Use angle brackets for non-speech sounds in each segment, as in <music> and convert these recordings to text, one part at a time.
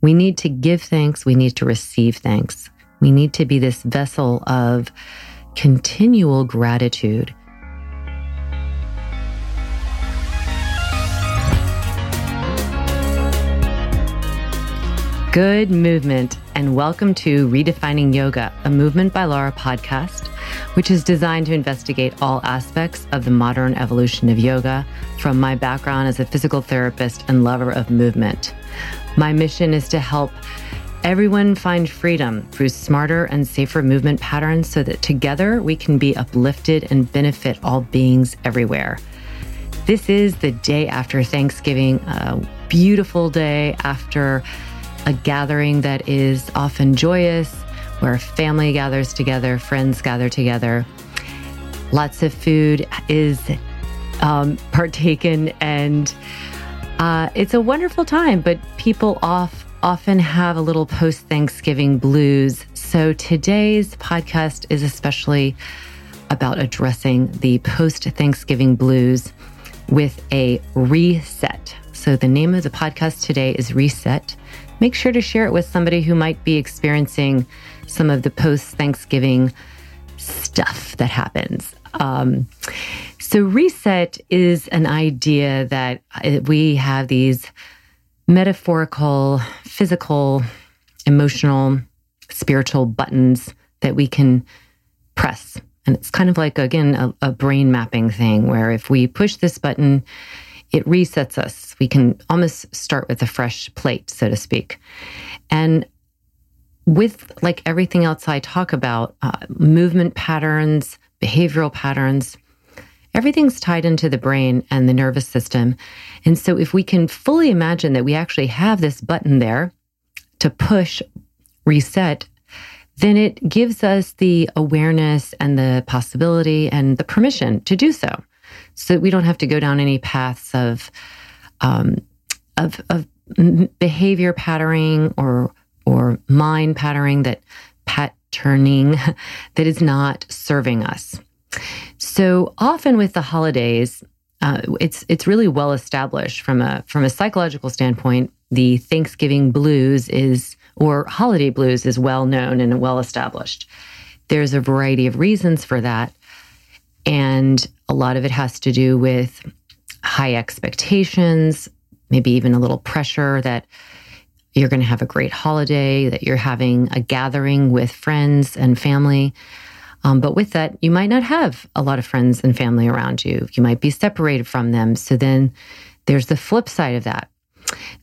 We need to give thanks. We need to receive thanks. We need to be this vessel of continual gratitude. Good movement, and welcome to Redefining Yoga, a Movement by Laura podcast, which is designed to investigate all aspects of the modern evolution of yoga from my background as a physical therapist and lover of movement. My mission is to help everyone find freedom through smarter and safer movement patterns so that together we can be uplifted and benefit all beings everywhere. This is the day after Thanksgiving, a beautiful day after a gathering that is often joyous, where family gathers together, friends gather together. Lots of food is um, <laughs> partaken, and uh, it's a wonderful time. But people off often have a little post Thanksgiving blues. So today's podcast is especially about addressing the post Thanksgiving blues with a reset. So the name of the podcast today is Reset make sure to share it with somebody who might be experiencing some of the post Thanksgiving stuff that happens. Um, so, reset is an idea that uh, we have these metaphorical, physical, emotional, spiritual buttons that we can press. And it's kind of like, again, a, a brain mapping thing where if we push this button, it resets us. We can almost start with a fresh plate, so to speak. And with like everything else I talk about, uh, movement patterns, behavioral patterns, everything's tied into the brain and the nervous system. And so if we can fully imagine that we actually have this button there to push reset, then it gives us the awareness and the possibility and the permission to do so so that we don't have to go down any paths of um, of, of behavior patterning or or mind patterning that patterning <laughs> that is not serving us. So often with the holidays, uh, it's it's really well established from a from a psychological standpoint. The Thanksgiving blues is or holiday blues is well known and well established. There's a variety of reasons for that. And a lot of it has to do with high expectations, maybe even a little pressure that you're going to have a great holiday, that you're having a gathering with friends and family. Um, but with that, you might not have a lot of friends and family around you. You might be separated from them. So then there's the flip side of that.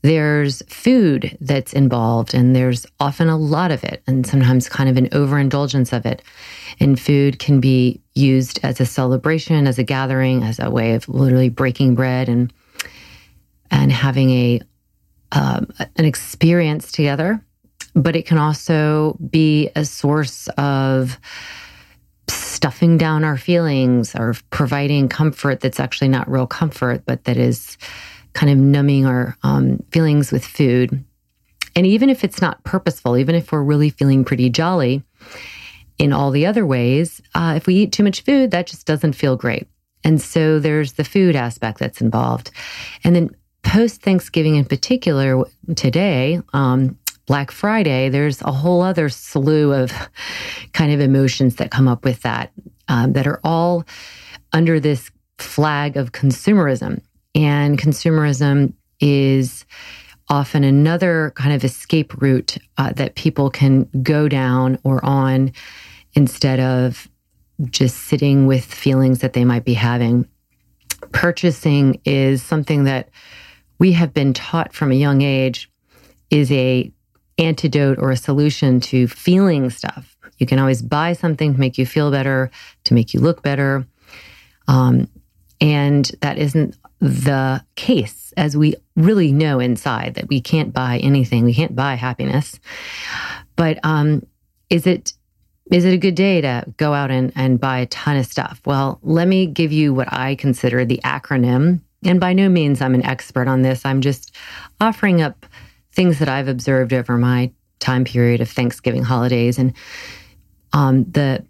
There's food that's involved, and there's often a lot of it, and sometimes kind of an overindulgence of it. And food can be used as a celebration, as a gathering, as a way of literally breaking bread and and having a um, an experience together. But it can also be a source of stuffing down our feelings or providing comfort that's actually not real comfort, but that is kind of numbing our um, feelings with food. And even if it's not purposeful, even if we're really feeling pretty jolly in all the other ways, uh, if we eat too much food, that just doesn't feel great. And so there's the food aspect that's involved. And then post Thanksgiving in particular, today, um, Black Friday, there's a whole other slew of <laughs> kind of emotions that come up with that, um, that are all under this flag of consumerism. And consumerism is often another kind of escape route uh, that people can go down or on instead of just sitting with feelings that they might be having. Purchasing is something that we have been taught from a young age is a antidote or a solution to feeling stuff. You can always buy something to make you feel better, to make you look better. Um, and that isn't the case, as we really know inside that we can't buy anything. We can't buy happiness. But um, is it is it a good day to go out and, and buy a ton of stuff? Well, let me give you what I consider the acronym. And by no means I'm an expert on this. I'm just offering up things that I've observed over my time period of Thanksgiving holidays and um, the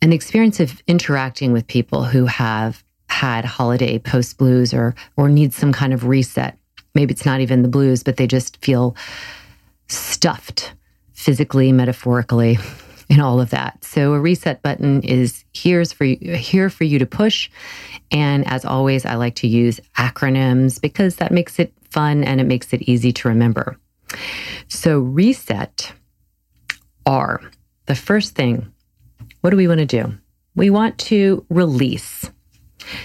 an experience of interacting with people who have had holiday post blues or or need some kind of reset. Maybe it's not even the blues, but they just feel stuffed physically, metaphorically, <laughs> and all of that. So a reset button is here's for you, here for you to push. And as always, I like to use acronyms because that makes it fun and it makes it easy to remember. So reset are the first thing. What do we want to do? We want to release.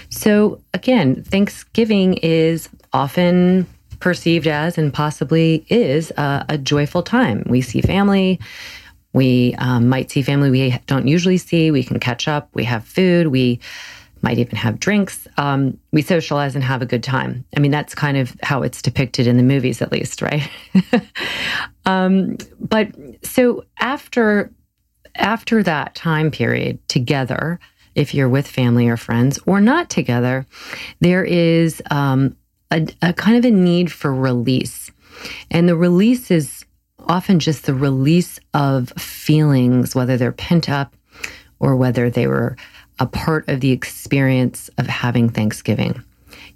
So again, Thanksgiving is often perceived as and possibly is a, a joyful time. We see family. We um, might see family we don't usually see. We can catch up. We have food. We might even have drinks. Um, we socialize and have a good time. I mean, that's kind of how it's depicted in the movies, at least, right? <laughs> um, but so after after that time period together, if you're with family or friends or not together, there is um, a, a kind of a need for release. And the release is often just the release of feelings, whether they're pent up or whether they were a part of the experience of having Thanksgiving.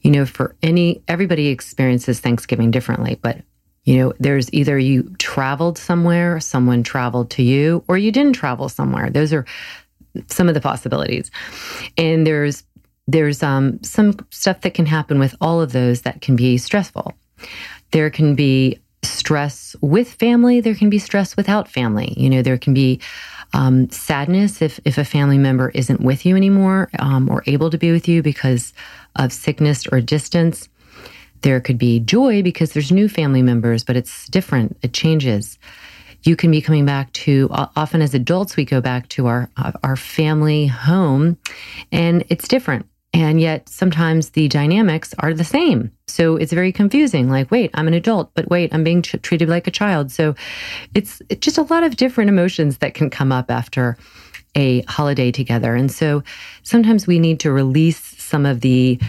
You know, for any, everybody experiences Thanksgiving differently, but you know, there's either you traveled somewhere, someone traveled to you, or you didn't travel somewhere. Those are some of the possibilities. And there's there's um, some stuff that can happen with all of those that can be stressful. There can be stress with family. There can be stress without family. You know, there can be um, sadness if if a family member isn't with you anymore um, or able to be with you because of sickness or distance. There could be joy because there's new family members, but it's different. It changes you can be coming back to often as adults we go back to our our family home and it's different and yet sometimes the dynamics are the same. So it's very confusing. Like wait i'm an adult but wait i'm being treated like a child. So it's, it's just a lot of different emotions that can come up after a holiday together. And so sometimes we need to release some of the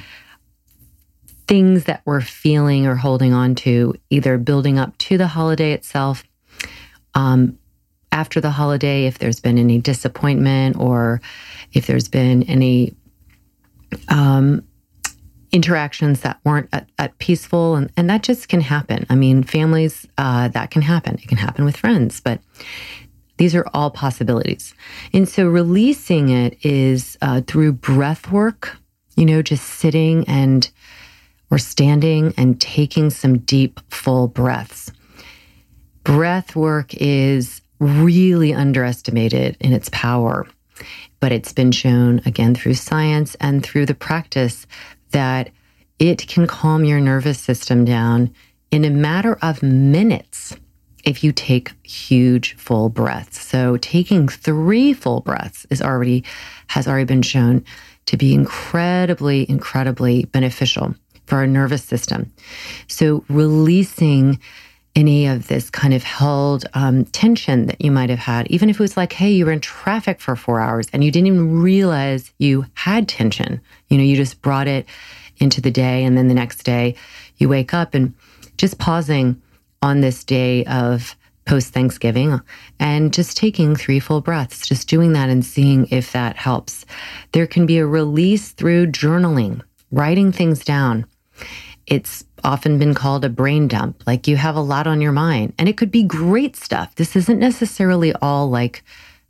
things that we're feeling or holding on to either building up to the holiday itself um, after the holiday, if there's been any disappointment or if there's been any um, interactions that weren't at, at, peaceful, and, and that just can happen. I mean, families, uh, that can happen. It can happen with friends, but these are all possibilities. And so releasing it is uh, through breath work, you know, just sitting and or standing and taking some deep, full breaths breath work is really underestimated in its power, but it's been shown again through science and through the practice that it can calm your nervous system down in a matter of minutes if you take huge full breaths. So taking 3 full breaths is already has already been shown to be incredibly incredibly beneficial for our nervous system. So releasing any of this kind of held um, tension that you might have had, even if it was like, hey, you were in traffic for four hours and you didn't even realize you had tension. You know, you just brought it into the day. And then the next day you wake up and just pausing on this day of post Thanksgiving and just taking three full breaths, just doing that and seeing if that helps. There can be a release through journaling, writing things down. It's often been called a brain dump, like you have a lot on your mind, and it could be great stuff. This isn't necessarily all like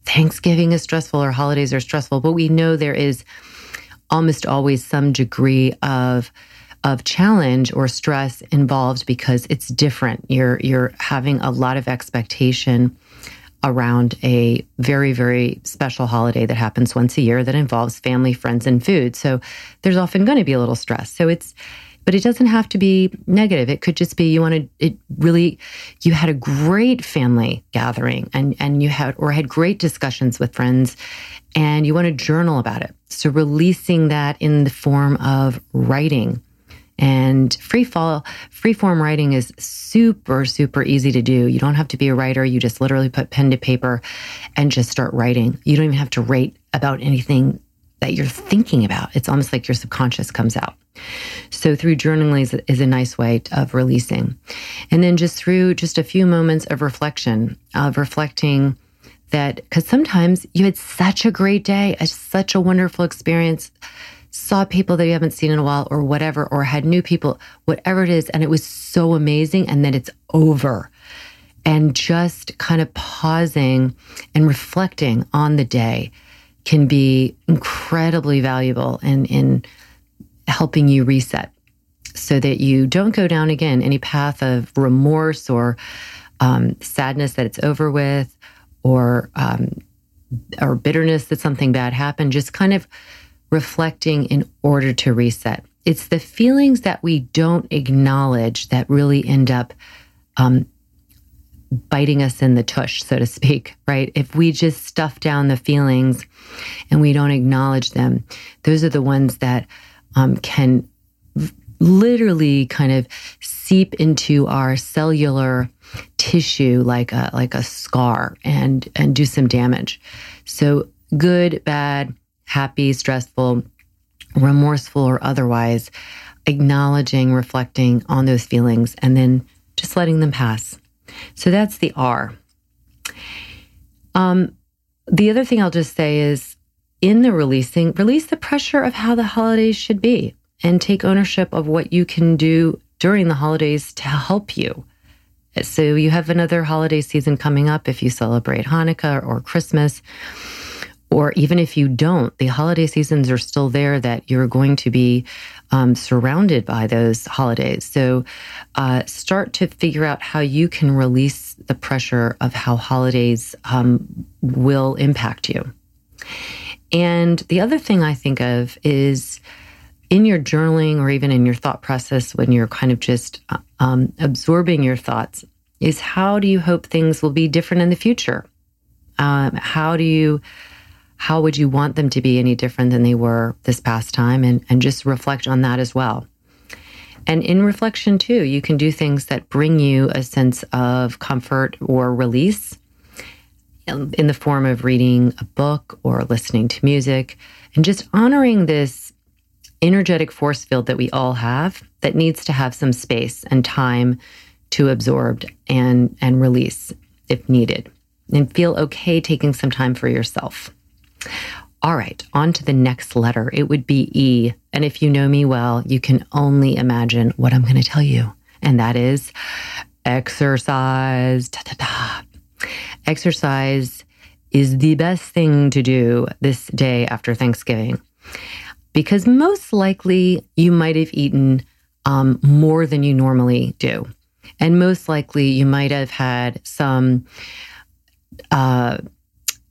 Thanksgiving is stressful or holidays are stressful, but we know there is almost always some degree of of challenge or stress involved because it's different. You're you're having a lot of expectation around a very very special holiday that happens once a year that involves family, friends and food. So there's often going to be a little stress. So it's but it doesn't have to be negative. It could just be you wanted it really you had a great family gathering and and you had or had great discussions with friends and you want to journal about it. So releasing that in the form of writing and free fall, free form writing is super, super easy to do. You don't have to be a writer. You just literally put pen to paper and just start writing. You don't even have to write about anything that you're thinking about. It's almost like your subconscious comes out. So through journaling is, is a nice way of releasing. And then just through just a few moments of reflection, of reflecting that, because sometimes you had such a great day, such a wonderful experience saw people that you haven't seen in a while or whatever, or had new people, whatever it is. And it was so amazing. And then it's over. And just kind of pausing and reflecting on the day can be incredibly valuable in, in helping you reset so that you don't go down again any path of remorse or um, sadness that it's over with or um, or bitterness that something bad happened. Just kind of reflecting in order to reset. It's the feelings that we don't acknowledge that really end up um, biting us in the tush, so to speak, <laughs> right? If we just stuff down the feelings and we don't acknowledge them, those are the ones that um, can literally kind of seep into our cellular tissue like a like a scar and and do some damage. So good, bad, happy, stressful, remorseful, or otherwise, acknowledging, reflecting on those feelings, and then just letting them pass. So that's the R. Um, the other thing I'll just say is in the releasing, release the pressure of how the holidays should be and take ownership of what you can do during the holidays to help you. So you have another holiday season coming up if you celebrate Hanukkah or Christmas or even if you don't, the holiday seasons are still there that you're going to be um, surrounded by those holidays. So uh, start to figure out how you can release the pressure of how holidays um, will impact you. And the other thing I think of is in your journaling or even in your thought process when you're kind of just uh, um, absorbing your thoughts, is how do you hope things will be different in the future? Um, how do you how would you want them to be any different than they were this past time? And, and just reflect on that as well. And in reflection, too, you can do things that bring you a sense of comfort or release in the form of reading a book or listening to music and just honoring this energetic force field that we all have that needs to have some space and time to absorb and, and release if needed. And feel okay taking some time for yourself. All right, on to the next letter. It would be E. And if you know me well, you can only imagine what I'm going to tell you. And that is exercise. Exercise is the best thing to do this day after Thanksgiving because most likely you might have eaten um, more than you normally do. And most likely you might have had some uh,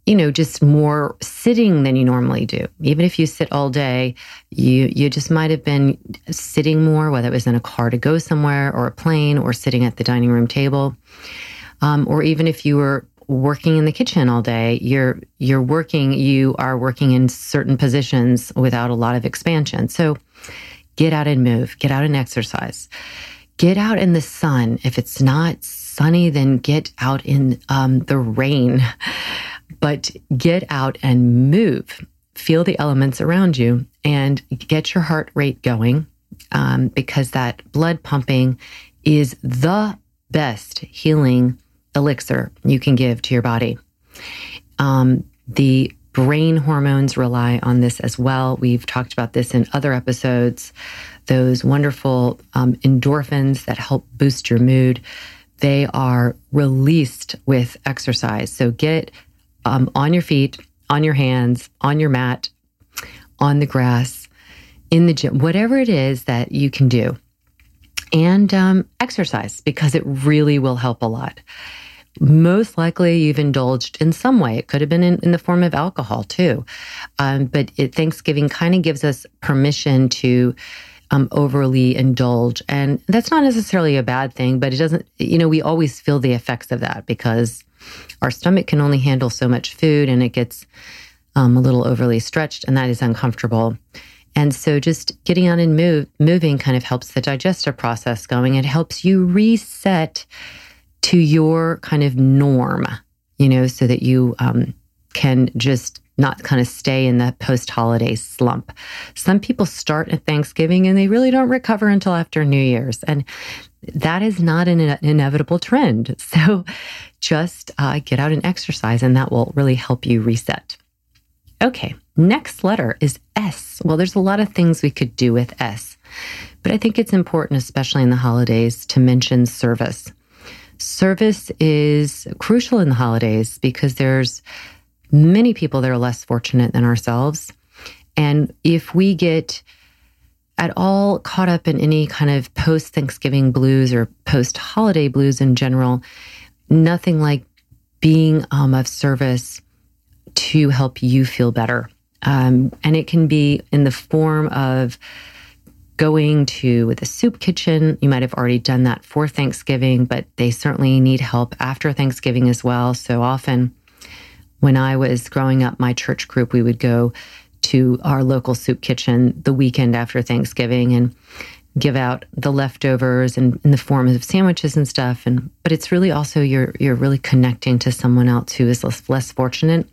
you know, just more sitting than you normally do. Even if you sit all day, you you just might have been sitting more, whether it was in a car to go somewhere or a plane or sitting at the dining room table. Um, or even if you were working in the kitchen all day, you're you're working, you are working in certain positions without a lot of expansion. So get out and move, get out and exercise. Get out in the sun. If it's not sunny, then get out in um, the rain but get out and move. Feel the elements around you and get your heart rate going um, because that blood pumping is the best healing elixir you can give to your body. Um, the brain hormones rely on this as well. We've talked about this in other episodes. Those wonderful um, endorphins that help boost your mood, they are released with exercise. So get um, on your feet, on your hands, on your mat, on the grass, in the gym, whatever it is that you can do. And um, exercise because it really will help a lot. Most likely, you've indulged in some way. It could have been in, in the form of alcohol too. Um, but it, Thanksgiving kind of gives us permission to um, overly indulge. And that's not necessarily a bad thing, but it doesn't, you know, we always feel the effects of that because our stomach can only handle so much food and it gets um, a little overly stretched, and that is uncomfortable. And so just getting on and move, moving kind of helps the digestive process going. It helps you reset to your kind of norm, you know, so that you um, can just not kind of stay in the post holiday slump. Some people start at Thanksgiving and they really don't recover until after New Year's. And that is not an inevitable trend. <laughs> So just uh, get out and exercise, and that will really help you reset. Okay, next letter is S. Well, there's a lot of things we could do with S, but I think it's important, especially in the holidays, to mention service. Service is crucial in the holidays because there's many people that are less fortunate than ourselves. And if we get at all caught up in any kind of post Thanksgiving blues or post holiday blues in general, nothing like being um, of service to help you feel better. Um, and it can be in the form of going to the soup kitchen. You might have already done that for Thanksgiving, but they certainly need help after Thanksgiving as well. So often, when I was growing up, my church group, we would go to our local soup kitchen the weekend after Thanksgiving and give out the leftovers and in the form of sandwiches and stuff. And but it's really also you're you're really connecting to someone else who is less, less fortunate.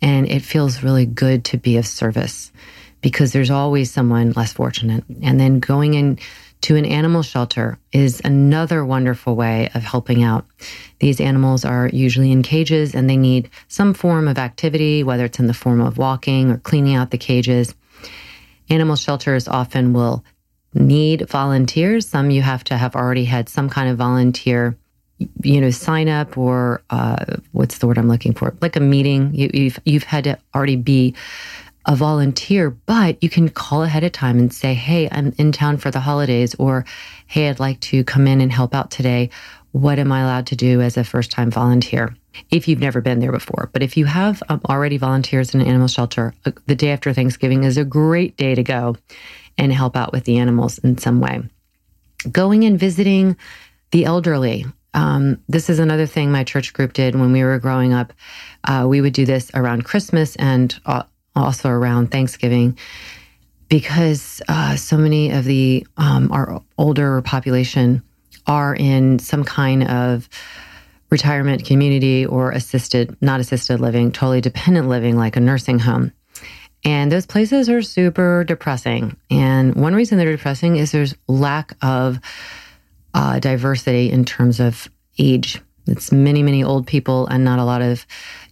And it feels really good to be of service because there's always someone less fortunate. And then going in to an animal shelter is another wonderful way of helping out. These animals are usually in cages and they need some form of activity, whether it's in the form of walking or cleaning out the cages. Animal shelters often will need volunteers. Some you have to have already had some kind of volunteer, you know, sign up or uh, what's the word I'm looking for? Like a meeting. You, you've you've had to already be a volunteer, but you can call ahead of time and say, "Hey, I'm in town for the holidays," or "Hey, I'd like to come in and help out today. What am I allowed to do as a first time volunteer?" If you've never been there before, but if you have um, already volunteers in an animal shelter, uh, the day after Thanksgiving is a great day to go and help out with the animals in some way. Going and visiting the elderly. Um, this is another thing my church group did when we were growing up. Uh, we would do this around Christmas and uh, also around Thanksgiving because uh, so many of the um, our older population are in some kind of retirement community or assisted, not assisted living, totally dependent living, like a nursing home. And those places are super depressing. And one reason they're depressing is there's lack of uh, diversity in terms of age. It's many, many old people and not a lot of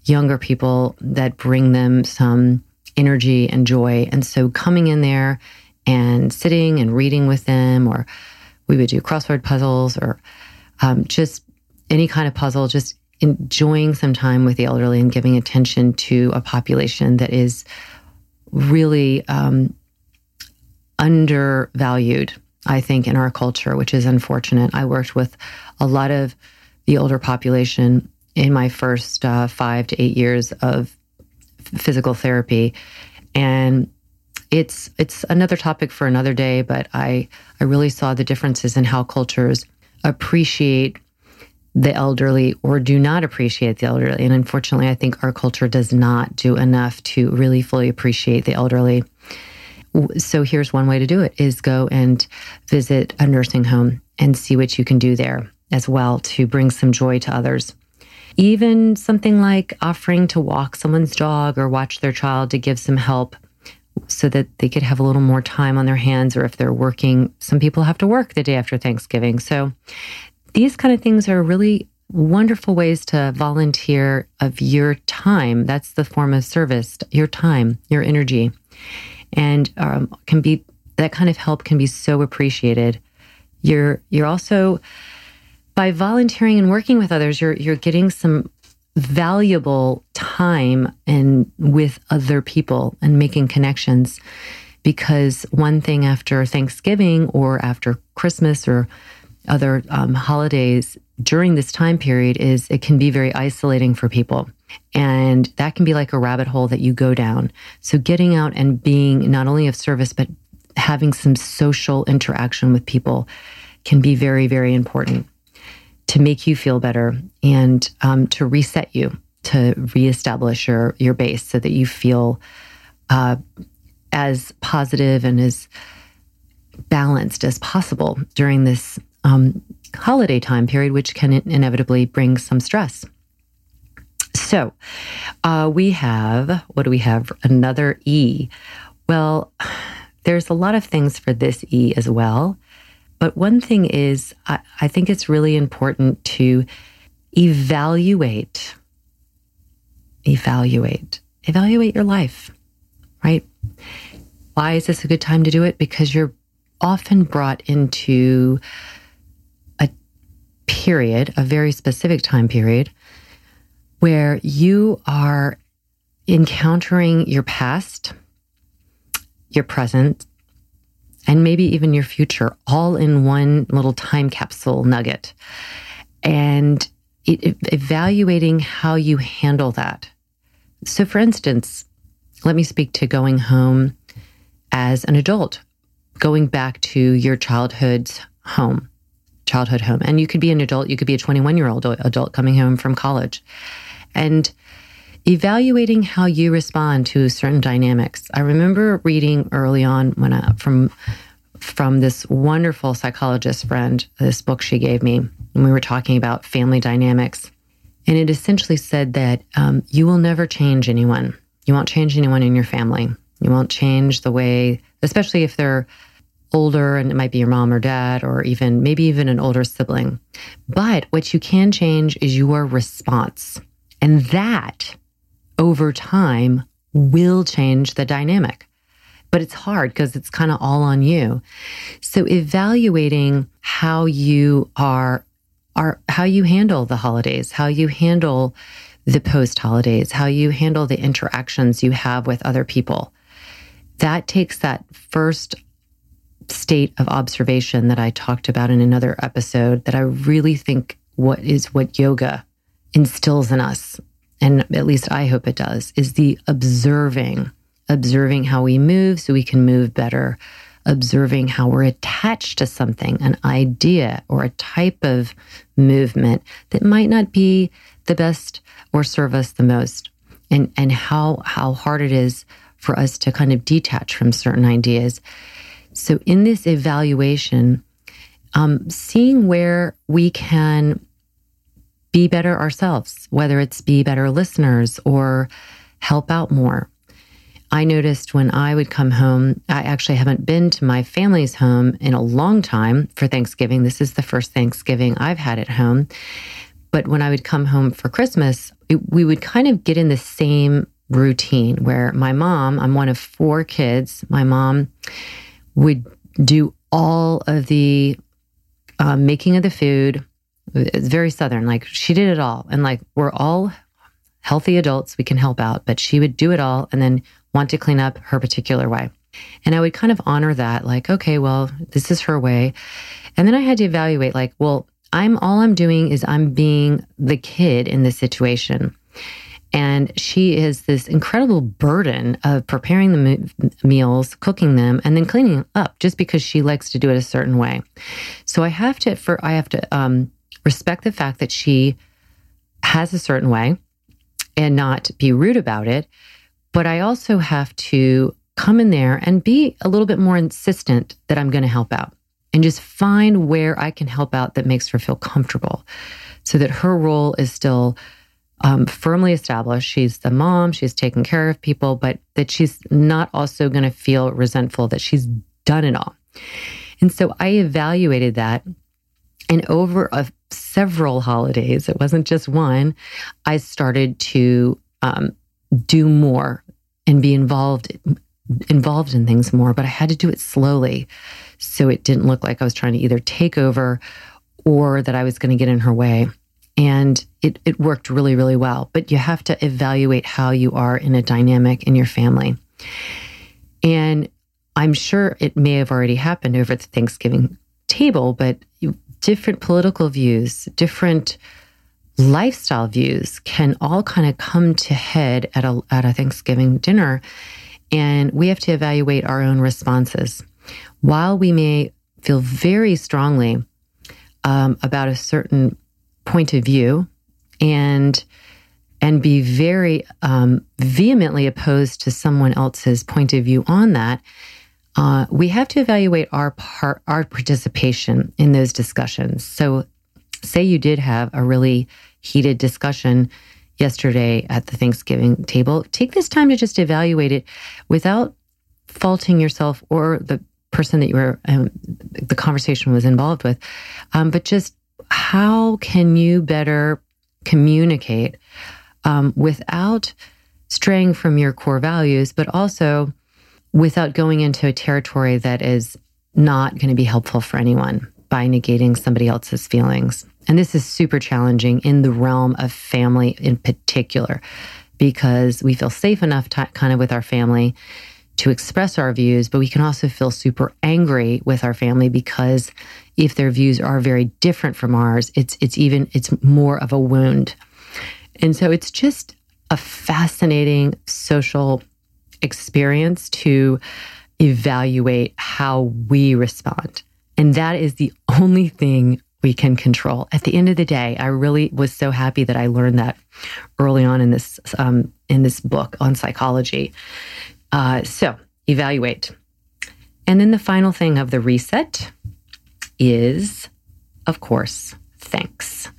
younger people that bring them some energy and joy. And so coming in there and sitting and reading with them, or we would do crossword puzzles or um, just any kind of puzzle, just enjoying some time with the elderly and giving attention to a population that is really um, undervalued, I think, in our culture, which is unfortunate. I worked with a lot of the older population in my first uh, five to eight years of physical therapy, and it's it's another topic for another day. But I I really saw the differences in how cultures appreciate the elderly or do not appreciate the elderly. And unfortunately, I think our culture does not do enough to really fully appreciate the elderly. So here's one way to do it is go and visit a nursing home and see what you can do there as well to bring some joy to others. Even something like offering to walk someone's dog or watch their child to give some help so that they could have a little more time on their hands or if they're working some people have to work the day after Thanksgiving. So these kind of things are really wonderful ways to volunteer of your time. That's the form of service, your time, your energy. And um, can be that kind of help can be so appreciated. You're you're also by volunteering and working with others, you're you're getting some valuable time and with other people and making connections because one thing after Thanksgiving or after Christmas or other um, holidays during this time period is it can be very isolating for people. And that can be like a rabbit hole that you go down. So getting out and being not only of service, but having some social interaction with people can be very, very important to make you feel better and um, to reset you, to reestablish your your base so that you feel uh, as positive and as balanced as possible during this um, holiday time period, which can inevitably bring some stress. So, uh, we have what do we have? Another E. Well, there's a lot of things for this E as well. But one thing is, I, I think it's really important to evaluate, evaluate, evaluate your life, right? Why is this a good time to do it? Because you're often brought into a period, a very specific time period, where you are encountering your past, your present, and maybe even your future all in one little time capsule nugget. And it, evaluating how you handle that. So, for instance, let me speak to going home as an adult, going back to your childhood's home, childhood home. And you could be an adult, you could be a 21 year old adult coming home from college. And evaluating how you respond to certain dynamics. I remember reading early on when I, from from this wonderful psychologist friend, this book she gave me, and we were talking about family dynamics. And it essentially said that um, you will never change anyone. You won't change anyone in your family. You won't change the way, especially if they're older and it might be your mom or dad or even maybe even an older sibling. But what you can change is your response. And that over time will change the dynamic. But it's hard because it's kind of all on you. So evaluating how you are are how you handle the holidays, how you handle the post holidays, how you handle the interactions you have with other people. That takes that first state of observation that I talked about in another episode that I really think what is what yoga instills in us and at least I hope it does, is the observing, observing how we move so we can move better, observing how we're attached to something, an idea or a type of movement that might not be the best or serve us the most, and, and how, how hard it is for us to kind of detach from certain ideas. So, in this evaluation, um, seeing where we can be better ourselves, whether it's be better listeners or help out more. I noticed when I would come home, I actually haven't been to my family's home in a long time for Thanksgiving. This is the first Thanksgiving I've had at home. But when I would come home for Christmas, it, we would kind of get in the same routine where my mom, I'm one of four kids, my mom would do all of the uh, making of the food, it's very Southern. Like she did it all. And like we're all healthy adults, we can help out, but she would do it all and then want to clean up her particular way. And I would kind of honor that, like, okay, well, this is her way. And then I had to evaluate, like, well, I'm all I'm doing is I'm being the kid in this situation. And she is this incredible burden of preparing the me- meals, cooking them, and then cleaning up just because she likes to do it a certain way. So I have to, for, I have to, um, respect the fact that she has a certain way and not be rude about it. But I also have to come in there and be a little bit more insistent that I'm going to help out and just find where I can help out that makes her feel comfortable so that her role is still um, firmly established. She's the mom, she's taking care of people, but that she's not also going to feel resentful that she's done it all. And so I evaluated that. And over a several holidays, it wasn't just one, I started to um, do more and be involved involved in things more, but I had to do it slowly. So it didn't look like I was trying to either take over or that I was going to get in her way. And it, it worked really, really well. But you have to evaluate how you are in a dynamic in your family. And I'm sure it may have already happened over the Thanksgiving table, but different political views, different lifestyle views can all kind of come to head at a, at a Thanksgiving dinner. And we have to evaluate our own responses. While we may feel very strongly um, about a certain point of view and and be very um, vehemently opposed to someone else's point of view on that, uh, we have to evaluate our part, our participation in those discussions. So, say you did have a really heated discussion yesterday at the Thanksgiving table, take this time to just evaluate it without faulting yourself or the person that you were um, the conversation was involved with, um, but just how can you better communicate um, without straying from your core values, but also without going into a territory that is not going to be helpful for anyone by negating somebody else's feelings. And this is super challenging in the realm of family in particular, because we feel safe enough to, kind of with our family to express our views, but we can also feel super angry with our family because if their views are very different from ours, it's it's even it's more of a wound. And so it's just a fascinating social experience to evaluate how we respond. And that is the only thing we can control. At the end of the day, I really was so happy that I learned that early on in this um, in this book on psychology. Uh, so evaluate, and then the final thing of the reset is, of course, thanks.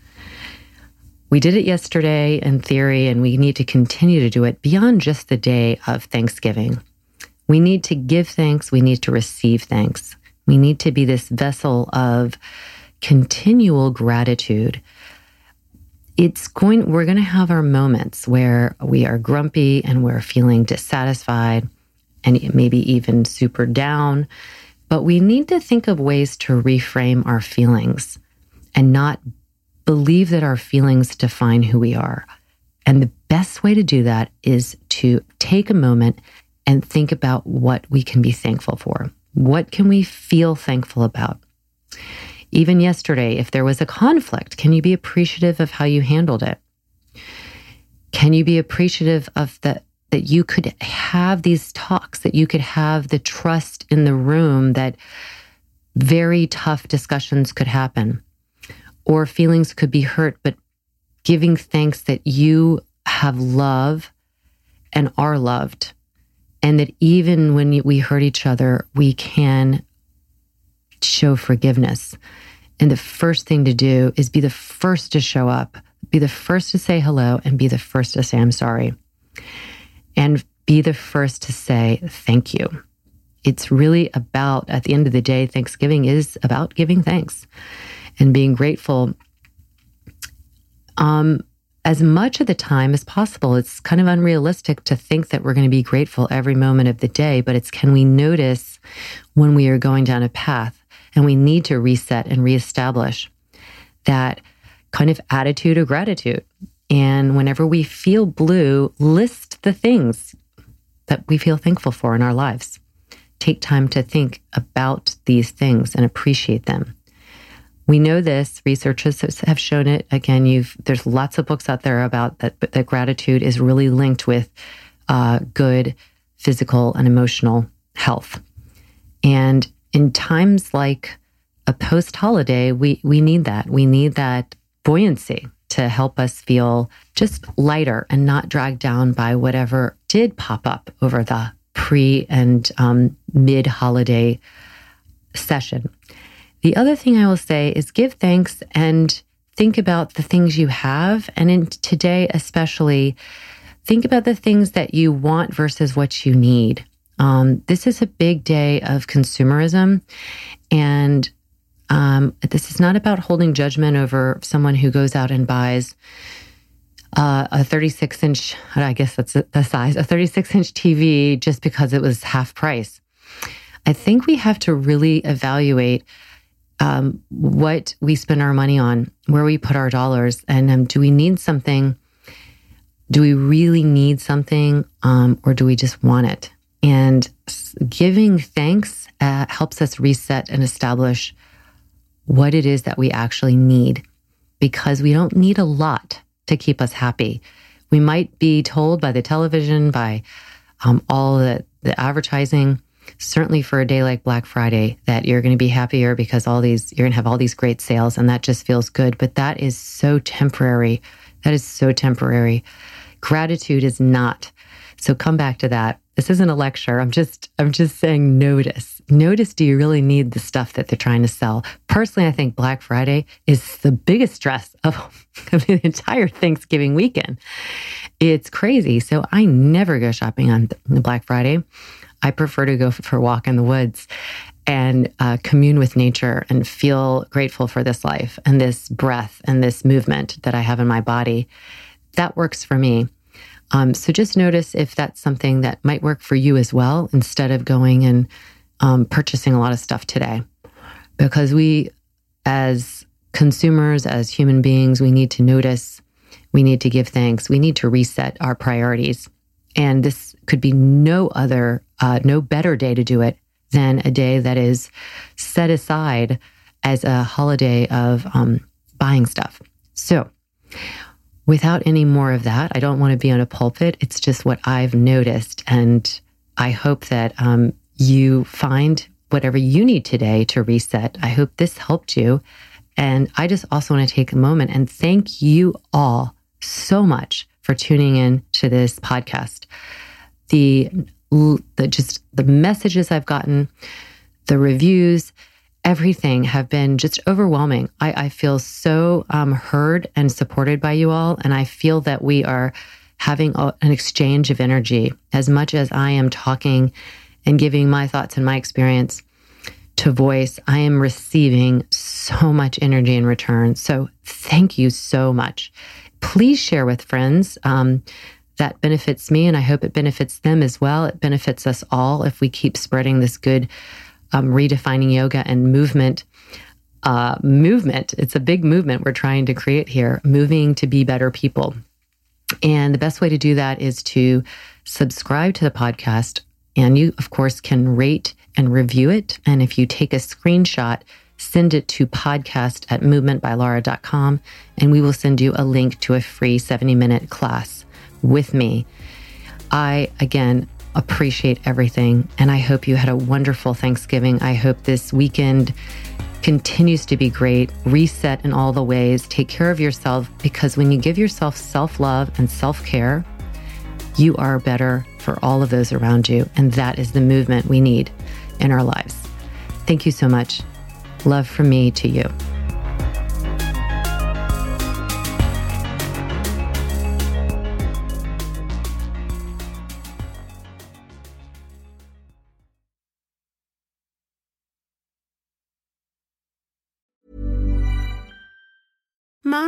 We did it yesterday in theory, and we need to continue to do it beyond just the day of Thanksgiving. We need to give thanks. We need to receive thanks. We need to be this vessel of continual gratitude. It's going, we're going to have our moments where we are grumpy and we're feeling dissatisfied and maybe even super down. But we need to think of ways to reframe our feelings and not believe that our feelings define who we are. And the best way to do that is to take a moment and think about what we can be thankful for. What can we feel thankful about? Even yesterday, if there was a conflict, can you be appreciative of how you handled it? Can you be appreciative of the that you could have these talks, that you could have the trust in the room that very tough discussions could happen? Or feelings could be hurt, but giving thanks that you have love and are loved. And that even when we hurt each other, we can show forgiveness. And the first thing to do is be the first to show up, be the first to say hello, and be the first to say, I'm sorry. And be the first to say, thank you. It's really about, at the end of the day, Thanksgiving is about giving thanks and being grateful um, as much of the time as possible. It's kind of unrealistic to think that we're going to be grateful every moment of the day, but it's can we notice when we are going down a path and we need to reset and reestablish that kind of attitude of gratitude. And whenever we feel blue, list the things that we feel thankful for in our lives. Take time to think about these things and appreciate them. We know this. Researchers have shown it. Again, you've there's lots of books out there about that. That gratitude is really linked with uh, good physical and emotional health. And in times like a post holiday, we we need that. We need that buoyancy to help us feel just lighter and not dragged down by whatever did pop up over the pre and um, mid holiday session. The other thing I will say is give thanks and think about the things you have. And in today, especially, think about the things that you want versus what you need. Um, this is a big day of consumerism. And Um, this is not about holding judgment over someone who goes out and buys uh, a 36 inch, I guess that's the size, a 36 inch TV just because it was half price. I think we have to really evaluate um, what we spend our money on, where we put our dollars, and um, do we need something? Do we really need something, um, or do we just want it? And giving thanks uh, helps us reset and establish what it is that we actually need because we don't need a lot to keep us happy. We might be told by the television, by um, all the, the advertising, certainly for a day like Black Friday, that you're going to be happier because all these, you're going to have all these great sales and that just feels good. But that is so temporary. That is so temporary. Gratitude is not. So come back to that. This isn't a lecture. I'm just, I'm just saying notice notice do you really need the stuff that they're trying to sell? Personally, I think Black Friday is the biggest stress of, <laughs> the entire Thanksgiving weekend. It's crazy. So I never go shopping on Black Friday. I prefer to go for a walk in the woods and uh, commune with nature and feel grateful for this life and this breath and this movement that I have in my body. That works for me. Um, so just notice if that's something that might work for you as well, instead of going and um, purchasing a lot of stuff today because we, as consumers, as human beings, we need to notice, we need to give thanks, we need to reset our priorities. And this could be no other, uh, no better day to do it than a day that is set aside as a holiday of um, buying stuff. So, without any more of that, I don't want to be on a pulpit. It's just what I've noticed. And I hope that um, you find whatever you need today to reset. I hope this helped you. And I just also want to take a moment and thank you all so much for tuning in to this podcast. The, the just the messages I've gotten, the reviews, everything have been just overwhelming. I, I feel so um, heard and supported by you all. And I feel that we are having a, an exchange of energy as much as I am talking and giving my thoughts and my experience to voice, I am receiving so much energy in return. So thank you so much. Please share with friends. Um, that benefits me, and I hope it benefits them as well. It benefits us all if we keep spreading this good um, redefining yoga and movement. Uh, movement. It's a big movement we're trying to create here, moving to be better people. And the best way to do that is to subscribe to the podcast and you, of course, can rate and review it. And if you take a screenshot, send it to podcast at movementbylara.com and we will send you a link to a free 70 minute class with me. I, again, appreciate everything and I hope you had a wonderful Thanksgiving. I hope this weekend continues to be great. Reset in all the ways. Take care of yourself because when you give yourself self love and self care, you are better for all of those around you. And that is the movement we need in our lives. Thank you so much. Love from me to you.